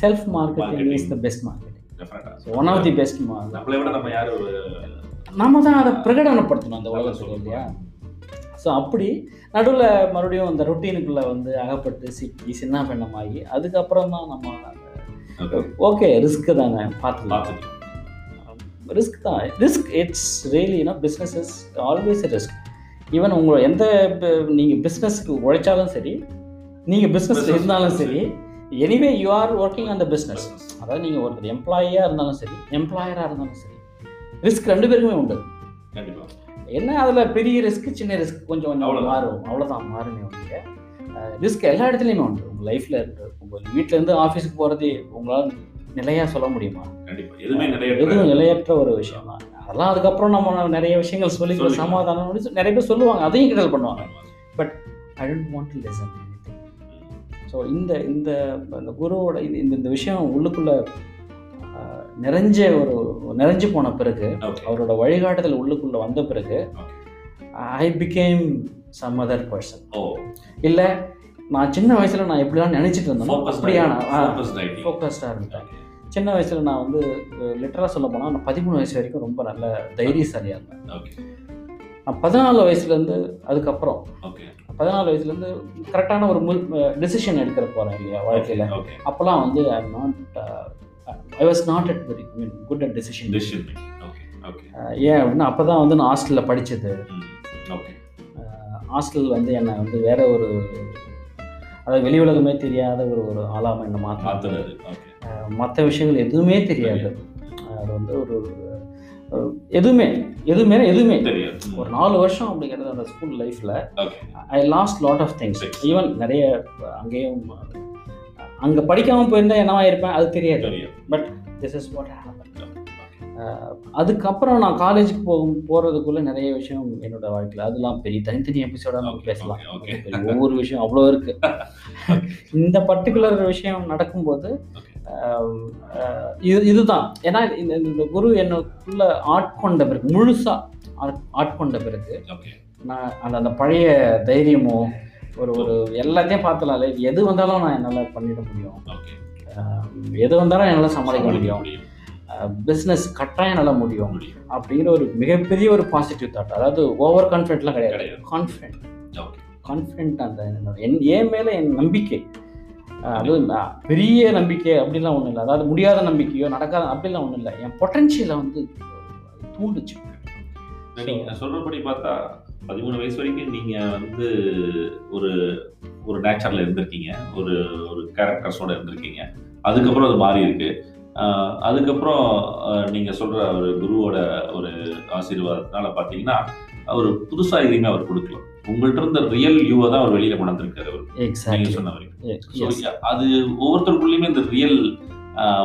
self marketing. Is the best marketing one of the best நம்ம யாரு நம்ம தான் அதை பிரகடனப்படுத்தணும் அந்த உலகத்தில் இல்லையா? ஸோ அப்படி நடுவில் மறுபடியும் அந்த ரொட்டீனுக்குள்ளே வந்து அகப்பட்டு சிக்கி சின்ன பெண்ணமாகி அதுக்கப்புறம் தான் நம்ம Okay. ஓகே ரிஸ்க்கு தானே பார்த்துக்கலாம். பார்த்துக்கலாம். ரிஸ்க் தான். Risk it's really you know business is always risk even உங்களை எந்த நீங்கள் பிஸ்னஸ்க்கு உழைச்சாலும் சரி நீங்கள் பிஸ்னஸ் Business இருந்தாலும் சரி. Anyway you are working on the business அதாவது நீங்கள் ஒருத்தர் எம்ப்ளாயியாக இருந்தாலும் சரி எம்ப்ளாயராக இருந்தாலும் சரி ரிஸ்க் ரெண்டு பேருக்குமே உண்டு. என்ன அதில் பெரிய ரிஸ்க் சின்ன ரிஸ்க் கொஞ்சம் கொஞ்சம் அவ்வளவுதான். மாறும். அவ்வளோதான் மாறுமே ஒழிய ரிஸ்க் எல்லா இடத்துலையுமே உண்டு. உங்கள் லைஃப்பில் இருக்கு உங்கள் வீட்டிலேருந்து ஆஃபீஸுக்கு போகிறது உங்களால் நிலையாக சொல்ல முடியுமா? எதுவுமே நிறைய எதுவும் நிலையற்ற ஒரு விஷயம் தான் அதெல்லாம் அதுக்கப்புறம் நம்ம நிறைய விஷயங்கள் சொல்லி. சமாதானம் பண்ணி நிறைய பேர் சொல்லுவாங்க. அதையும் கிண்டல் பண்ணுவாங்க. I don't want to lesson so இந்த இந்த இந்த குருவோட இது இந்த இந்த விஷயம் உள்ளுக்குள்ள நிறைஞ்ச ஒரு நிறைஞ்சு போன பிறகு அவரோட வழிகாட்டுதல் உள்ளுக்குள்ள வந்த பிறகு I became some other person oh. இல்லை நான் சின்ன வயசுல நான் எப்படிலாம் நினைச்சிட்டு இருந்தேனோ? அப்படியான? ஃபோக்கஸ்டாக இருந்தேன் சின்ன வயசுல நான் வந்து லிட்டராக சொல்ல போனால் நான் பதிமூணு வயசு வரைக்கும் ரொம்ப நல்ல தைரியசாலியாக இருந்தேன். ஓகே நான் பதினாலு வயசுலேருந்து அதுக்கப்புறம் ஓகே பதினாலு வயசுலேருந்து கரெக்டான ஒரு முல் டிசிஷன் எடுக்கிற போகிறேன் இல்லையா வாழ்க்கையில். அப்போல்லாம் வந்து I am not I was not at very mean good at decision decision ஏன் அப்படின்னா அப்போ தான் வந்து நான் ஹாஸ்டலில் படித்தது ஓகே ஹாஸ்டல் வந்து என்னை வந்து வேற ஒரு அதாவது வெளி உலகமே தெரியாத ஒரு ஒரு ஆளாமல் என்னை மாற்ற மாத்துறது ஓகே மற்ற விஷயங்கள் எதுவுமே தெரியாது. அது வந்து ஒரு எதுவுமே எதுவுமே எதுவுமே. தெரியாது. ஒரு நாலு வருஷம் அப்படிங்கிறது அந்த ஸ்கூல் லைஃப்பில் I lost lot of things. Even நிறைய அங்கேயும் அங்கே படிக்காமல் போயிருந்தா என்னவா இருப்பேன்? அது தெரியாது. தெரியாது. திஸ் இஸ் வாட் ஹேப்பன் அதுக்கப்புறம் நான் காலேஜுக்கு போகும் போகிறதுக்குள்ளே நிறைய விஷயம் என்னோட வாழ்க்கையில் அதெல்லாம் பெரிய தனித்தனி எபிசோடாக நம்ம பேசலாம். ஒவ்வொரு விஷயம் அவ்வளோ இருக்கு. இந்த பர்டிகுலர் விஷயம் நடக்கும்போது இது இதுதான். ஏன்னா இந்த குரு என்னுக்குள்ள ஆட்கொண்ட பிறகு முழுசா ஆட்- ஆட்கொண்ட பிறகு நான் அந்த அந்த பழைய தைரியமோ ஒரு ஒரு எல்லாத்தையும் பார்த்தலாம்ல எது வந்தாலும் நான் என்னால் பண்ணிட முடியும். எது வந்தாலும் என்னால் சமாளிக்க முடியும். பிஸ்னஸ் கட்டாயம் என்னால் முடியும். அப்படிங்கிற ஒரு மிகப்பெரிய ஒரு பாசிட்டிவ் தாட் அதாவது ஓவர் கான்ஃபிடென்ட்லாம் கிடையாது. Confident okay. கான்ஃபிடென்ட் அந்த என்னோட என் என் மேலே என் நம்பிக்கை. அதுவும் பெரிய நம்பிக்கை அப்படிலாம் ஒன்றும் இல்லை. அதாவது முடியாத நம்பிக்கையோ நடக்காத அப்படிலாம் ஒன்றும் இல்லை. என் பொட்டன்ஷியலை வந்து தூண்டுச்சு. நீங்க சொல்றபடி பார்த்தா பதிமூணு வயசு வரைக்கும் நீங்க வந்து ஒரு ஒரு நேச்சர்ல இருந்திருக்கீங்க. ஒரு ஒரு கேரக்டர்ஸோட இருந்திருக்கீங்க. அதுக்கப்புறம் அது மாறி இருக்கு. அதுக்கப்புறம் ஆஹ் நீங்க சொல்ற ஒரு குருவோட ஒரு ஆசீர்வாதத்தினால பார்த்தீங்கன்னா அவர் புதுசா எதையுமே அவர் கொடுக்கல. உங்கள்ட்ட இருந்த ரியல் யூவை தான் அவர் வெளியில கொண்டாந்துருக்காரு அவர். நீங்க எக்ஸாக்ட்லி சொன்ன வரைக்கும். அது ஒவ்வொருத்தருக்குள்ளயுமே இந்த ரியல்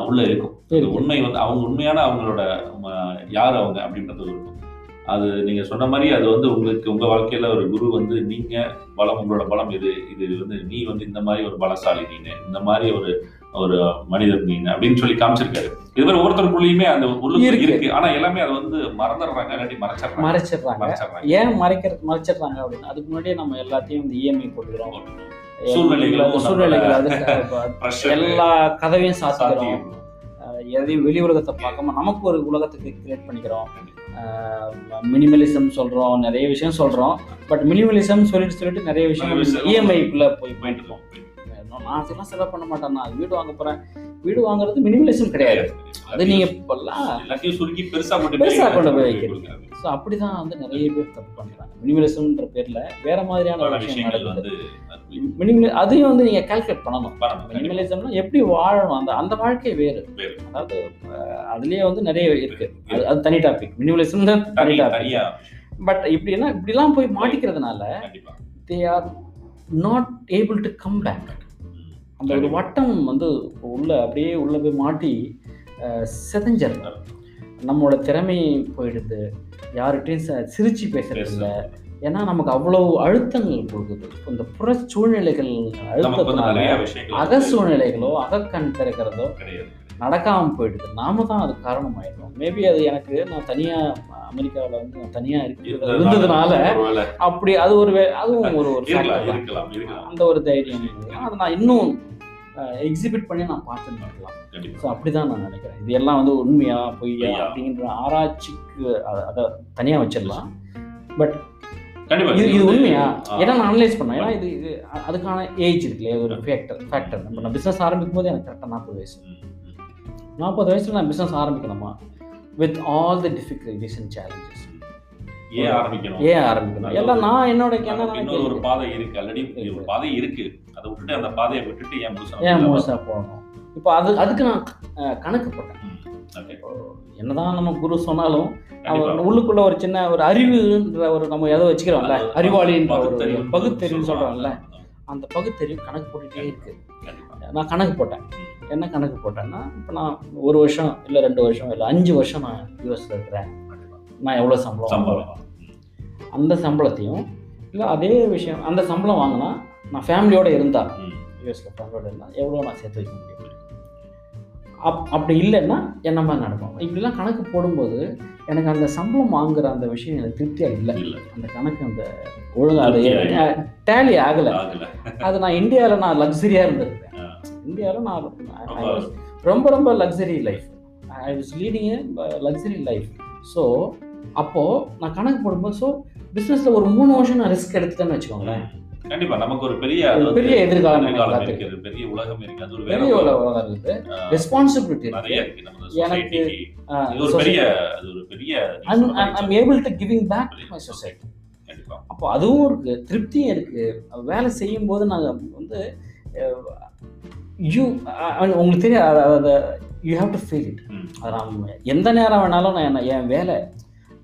உள்ள இருக்கும். உண்மை வந்து அவங்க உண்மையான அவங்களோட யார் அவங்க அப்படின்றது இருக்கும். அது நீங்க சொன்ன மாதிரி அது வந்து உங்களுக்கு உங்க வாழ்க்கையில ஒரு குரு வந்து நீங்க பலம் உங்களோட பலம் இது இது வந்து நீ வந்து இந்த மாதிரி ஒரு பலசாலி நீனு இந்த மாதிரி ஒரு ஒரு மனிதர் நீங்க அப்படின்னு சொல்லி காமிச்சிருக்காரு. இது மாதிரி ஒவ்வொருத்தருக்குள்ளயுமே அந்த உள்ளுக்குள்ள இருக்கு. ஆனா எல்லாமே அதை வந்து மறந்துடுறாங்க இல்லாட்டி மறைச்சிடுறாங்க. மறைச்சிடுறாங்க. ஏன் மறைக்கிறது மறைச்சிடுறாங்க அப்படின்னு அதுக்கு முன்னாடியே நம்ம எல்லாத்தையும் இந்த இஎம்ஐ போட்டுக்கிறோம். சூழ்நிலைகளும் சூழ்நிலைகள். எல்லா கதவையும் சாத்திக்கிறோம். எதையும் வெளி உலகத்தை பார்க்காம நமக்கு ஒரு உலகத்துக்கு கிரியேட் பண்ணிக்கிறோம். மினிமலிசம் சொல்றோம் நிறைய விஷயம் சொல்றோம். பட் மினிமலிசம் சொல்லிட்டு சொல்லிட்டு நிறைய விஷயம் இஎம்ஐக்குள்ள போய் போயிட்டு இருக்கோம். நான் அதெல்லாம் செலவு பண்ண மாட்டேன். நான் வீடு வாங்க போறேன். வீடு வாங்குறது மினிமலிசம் கிடையாது. அது நீங்க இப்பெல்லாம் எல்லாத்தையும் சுருக்கி பெருசா மட்டும் பெருசா கொண்டு போய் வைக்கிறது. ஸோ அப்படிதான் வந்து நிறைய பேர் தப்பு பண்றாங்க. மினிமலிசம்ன்ற பேர்ல வேற மாதிரியான விஷயம் விஷயங்கள் நடக்குது. வந்து மினிமலி அதையும் வந்து நீங்க கால்குலேட் பண்ணணும். மினிமலிசம்னா எப்படி வாழணும்? அந்த அந்த வாழ்க்கை வேறு. அதாவது அதுலயே வந்து ஏபிள் இருக்கு. அது அது தனி டாபிக் மினிமலிசம் தான் தனி டாபிக் பட் இப்படின்னா இப்படிலாம் போய் மாட்டிக்கிறதுனால they are not able to come back. அந்த ஒரு வட்டம் வந்து உள்ள அப்படியே உள்ள போய் மாட்டி சிதைஞ்சிருது நம்மளோட திறமை போயிடுது. யார்கிட்டயும் ச- சிரிச்சு பேசுறது இல்ல ஏன்னா நமக்கு அவ்வளவு அழுத்தங்கள் கொடுக்குது. இந்த புற சூழ்நிலைகள் அழுத்தத்தினால அக சூழ்நிலைகளோ அகக்கண் திறக்கிறதோ கிடையாது. நடக்காம போயிடுது. நாம தான் அது காரணமாயிடும் மேபி அது எனக்கு நான் தனியா அமெரிக்காவில் வந்து நான் தனியா இருக்கிறது இருந்ததுனால அப்படி அது ஒரு வே- அதுவும் ஒரு ஒரு அந்த ஒரு தைரியம். அதை நான் இன்னும் எக்ஸிபிட் பண்ணி நான் பார்த்துட்டு இருக்கலாம் ஸோ கண்டிப்பா அப்படிதான் நான் நினைக்கிறேன். இது எல்லாம் வந்து உண்மையா பொய்யா. அப்படிங்கிற ஆராய்ச்சிக்கு அதை தனியா வச்சிடலாம். பட் இது இது உண்மையா. ஏன்னா நான் அனலைஸ் பண்ணேன். ஏன்னா இது இது அதுக்கான ஏஜ் இருக்கு இல்லையா ஒரு ஃபேக்டர் ஃபேக்டர் நம்ம நான் பிஸ்னஸ் ஆரம்பிக்கும் போது எனக்கு கரெக்டாக நாற்பது வயசு. நாற்பது வயசுல நான் business ஆரம்பிக்கணுமா? With all the difficulties and challenges ஏன் ஆரம்பிக்கணும்? ஏன் ஆரம்பிக்கணும்? எல்லாம் நான் என்னோட இன்னொரு ஒரு பாதை இருக்கு ஆல்ரெடி ஒரு பாதை இருக்கு. அதை விட்டுட்டு அந்த பாதையை விட்டுட்டு ஏன் முழுசா ஏன் முழுசா போகணும்? இப்போ அது அதுக்கு நான் கணக்கு போட்டேன் என்னதான் நம்ம குரு சொன்னாலும் உள்ளுக்குள்ள ஒரு சின்ன ஒரு அறிவுன்ற ஒரு நம்ம எதை வச்சுக்கிறோம்ல அறிவாளின்ற ஒரு பகுத்தறிவு பகுத்தறிவு சொல்றோம்ல அந்த பகுத்தறிவு கணக்கு போட்டுட்டே இருக்கு. நான் கணக்கு போட்டேன் என்ன கணக்கு போட்டேன்னா இப்போ நான் ஒரு வருஷம் இல்லை ரெண்டு வருஷம் இல்லை அஞ்சு வருஷம் நான் யூஎஸ்ல இருக்கிறேன். நான் எவ்வளோ சம்பளம்? சம்பளம். அந்த சம்பளத்தையும் இல்லை அதே விஷயம் அந்த சம்பளம் வாங்கினா நான் ஃபேமிலியோட இருந்தா ம், யூஎஸ்ல ஃபேமிலியோட இருந்தா எவ்வளோ நான் சேர்த்து வைக்க முடியும்? அப் அப்படி இல்லைன்னா என்ன மாதிரி நடக்கும்? இப்படிலாம் கணக்கு போடும்போது எனக்கு அந்த சம்பளம் வாங்குற அந்த விஷயம் எனக்கு திருப்தியாக இல்லை. இல்ல. அந்த கணக்கு அந்த ஒழுங்கா அது டேலி ஆகலை. அது நான் இந்தியாவில் நான் லக்ஸரியாக இருந்திருக்கேன். இந்தியாவில் நான் ரொம்ப ரொம்ப luxury life I was leading luxury life so அப்போது நான் கணக்கு போடும்போது ஸோ பிஸ்னஸில் ஒரு மூணு வருஷம் நான் ரிஸ்க் எடுத்துட்டேன்னு வச்சுக்கோங்களேன். கண்டிப்பா நமக்கு ஒரு பெரிய பெரிய எதிர்காலம். இருக்குது பெரிய உலகம் இருக்கு. அது ஒரு வேற பெரிய உலகம் இருக்குது ரெஸ்பான்சிபிலிட்டி நிறைய இருக்கு நம்ம எனக்கு, சொசைட்டிக்கு இது ஒரு பெரிய அது ஒரு பெரிய I'm able to giving back my society கண்டிப்பா. அப்போ அதுவும் இருக்கு. திருப்தியும் இருக்கு. வேலை செய்யும் போது நாங்கள் வந்து யூ உங்களுக்கு அது you have to feel it hmm. அது நான் எந்த நேரம் வேணாலும் நான் என் வேலை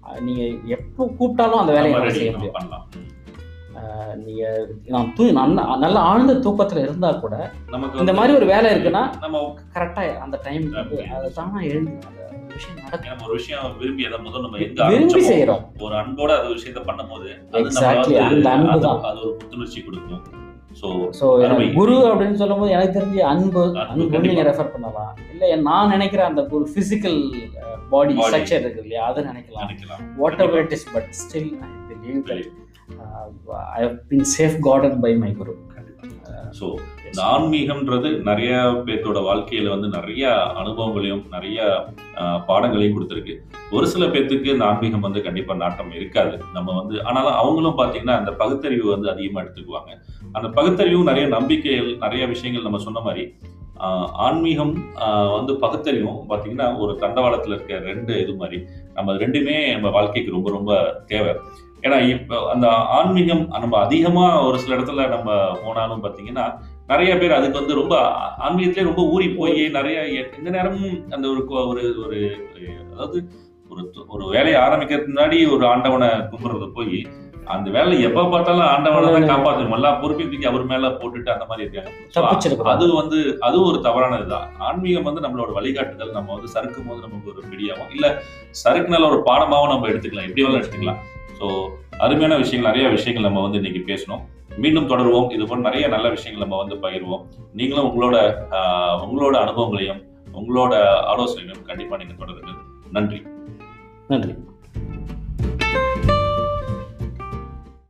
அஹ், நீங்க எப்போ கூப்பிட்டாலும் அந்த வேலையை செய்ய முடியும் பண்ணலாம் ம். அஹ், நீங்க நான் தூ நான் நல்ல ஆழ்ந்த தூக்கத்துல இருந்தா கூட நமக்கு இந்த மாதிரி ஒரு வேலை இருக்குன்னா நம்ம கரெக்டா அந்த டைம் அதை தானா எழுந்து அந்த விஷயம் நடக்கும் நம்ம ஒரு விஷயம் விரும்பி அதை முதல் நம்ம எங்க விரும்பி செய்யறோம் ஒரு அன்போட அது விஷயத்த பண்ணும்போது அந்த அன்பு தான். அது ஒரு புத்துணர்ச்சி கொடுக்கும் ஸோ. குரு அப்படின்னு சொல்லும்போது எனக்கு தெரிஞ்ச அன்பு அன்பு, அன்பு கண்டிப்பா. நீங்க ரெஃபர் பண்ணலாம் இல்ல நான் நினைக்கிற அந்த ஒரு பிசிக்கல் பாடி. ஸ்ட்ரக்சர் இருக்கு இல்லையா? அதை நினைக்கலாம். நினைக்கலாம். Whatever it is but still I believe I have been safeguarded by my guru so இந்த ஆன்மீகம்ன்றது நிறைய பேர்த்தோட வாழ்க்கையில வந்து நிறைய அனுபவங்களையும் நிறைய பாடங்களையும் கொடுத்துருக்கு. ஒரு சில பேர்த்துக்கு இந்த ஆன்மீகம் வந்து கண்டிப்பா நாட்டம் இருக்காது. நம்ம வந்து ஆனாலும் அவங்களும் பாத்தீங்கன்னா அந்த பகுத்தறிவு வந்து அதிகமா எடுத்துக்குவாங்க. அந்த பகுத்தறிவும் நிறைய நம்பிக்கைகள் நிறைய விஷயங்கள் நம்ம சொன்ன மாதிரி ஆன்மீகம் வந்து பகுத்தறிவும் பார்த்தீங்கன்னா ஒரு தண்டவாளத்தில் இருக்க ரெண்டு இது மாதிரி. நம்ம ரெண்டுமே நம்ம வாழ்க்கைக்கு ரொம்ப ரொம்ப தேவை. ஏன்னா இப்போ அந்த ஆன்மீகம் நம்ம அதிகமாக ஒரு சில இடத்துல நம்ம போனாலும் பார்த்தீங்கன்னா நிறைய பேர் அதுக்கு வந்து ரொம்ப ஆன்மீகத்திலே ரொம்ப ஊறி போய் நிறைய எந்த நேரமும் அந்த ஒரு ஒரு ஒரு அதாவது ஒரு ஒரு வேலையை ஆரம்பிக்கிறதுக்கு முன்னாடி ஒரு ஆண்டவனை கும்பிடுறது போய் அந்த வேலை எப்ப பார்த்தாலும் ஆண்டவனை தான் காப்பாற்றணும் எல்லா பொறுப்பையும் தூக்கி அவர் மேல போட்டுட்டு அந்த மாதிரி இருக்காங்க. அது வந்து அது ஒரு தவறானதுதான் ஆன்மீகம் வந்து நம்மளோட வழிகாட்டுதல் நம்ம வந்து சறுக்கும் போது நமக்கு ஒரு பிடியாகும். இல்ல சறுக்குனால ஒரு பாடமாவும் நம்ம எடுத்துக்கலாம். எப்படி வேணாலும் எடுத்துக்கலாம். ஸோ அருமையான விஷயங்கள் நிறைய விஷயங்கள் நம்ம வந்து இன்னைக்கு பேசணும். மீண்டும் தொடருவோம். இது போல நிறைய நல்ல விஷயங்கள் நம்ம வந்து பகிர்வோம். நீங்களும் உங்களோட உங்களோட அனுபவங்களையும் உங்களோட ஆலோசனைகளையும் கண்டிப்பா நீங்க தொடருங்க நன்றி. நன்றி.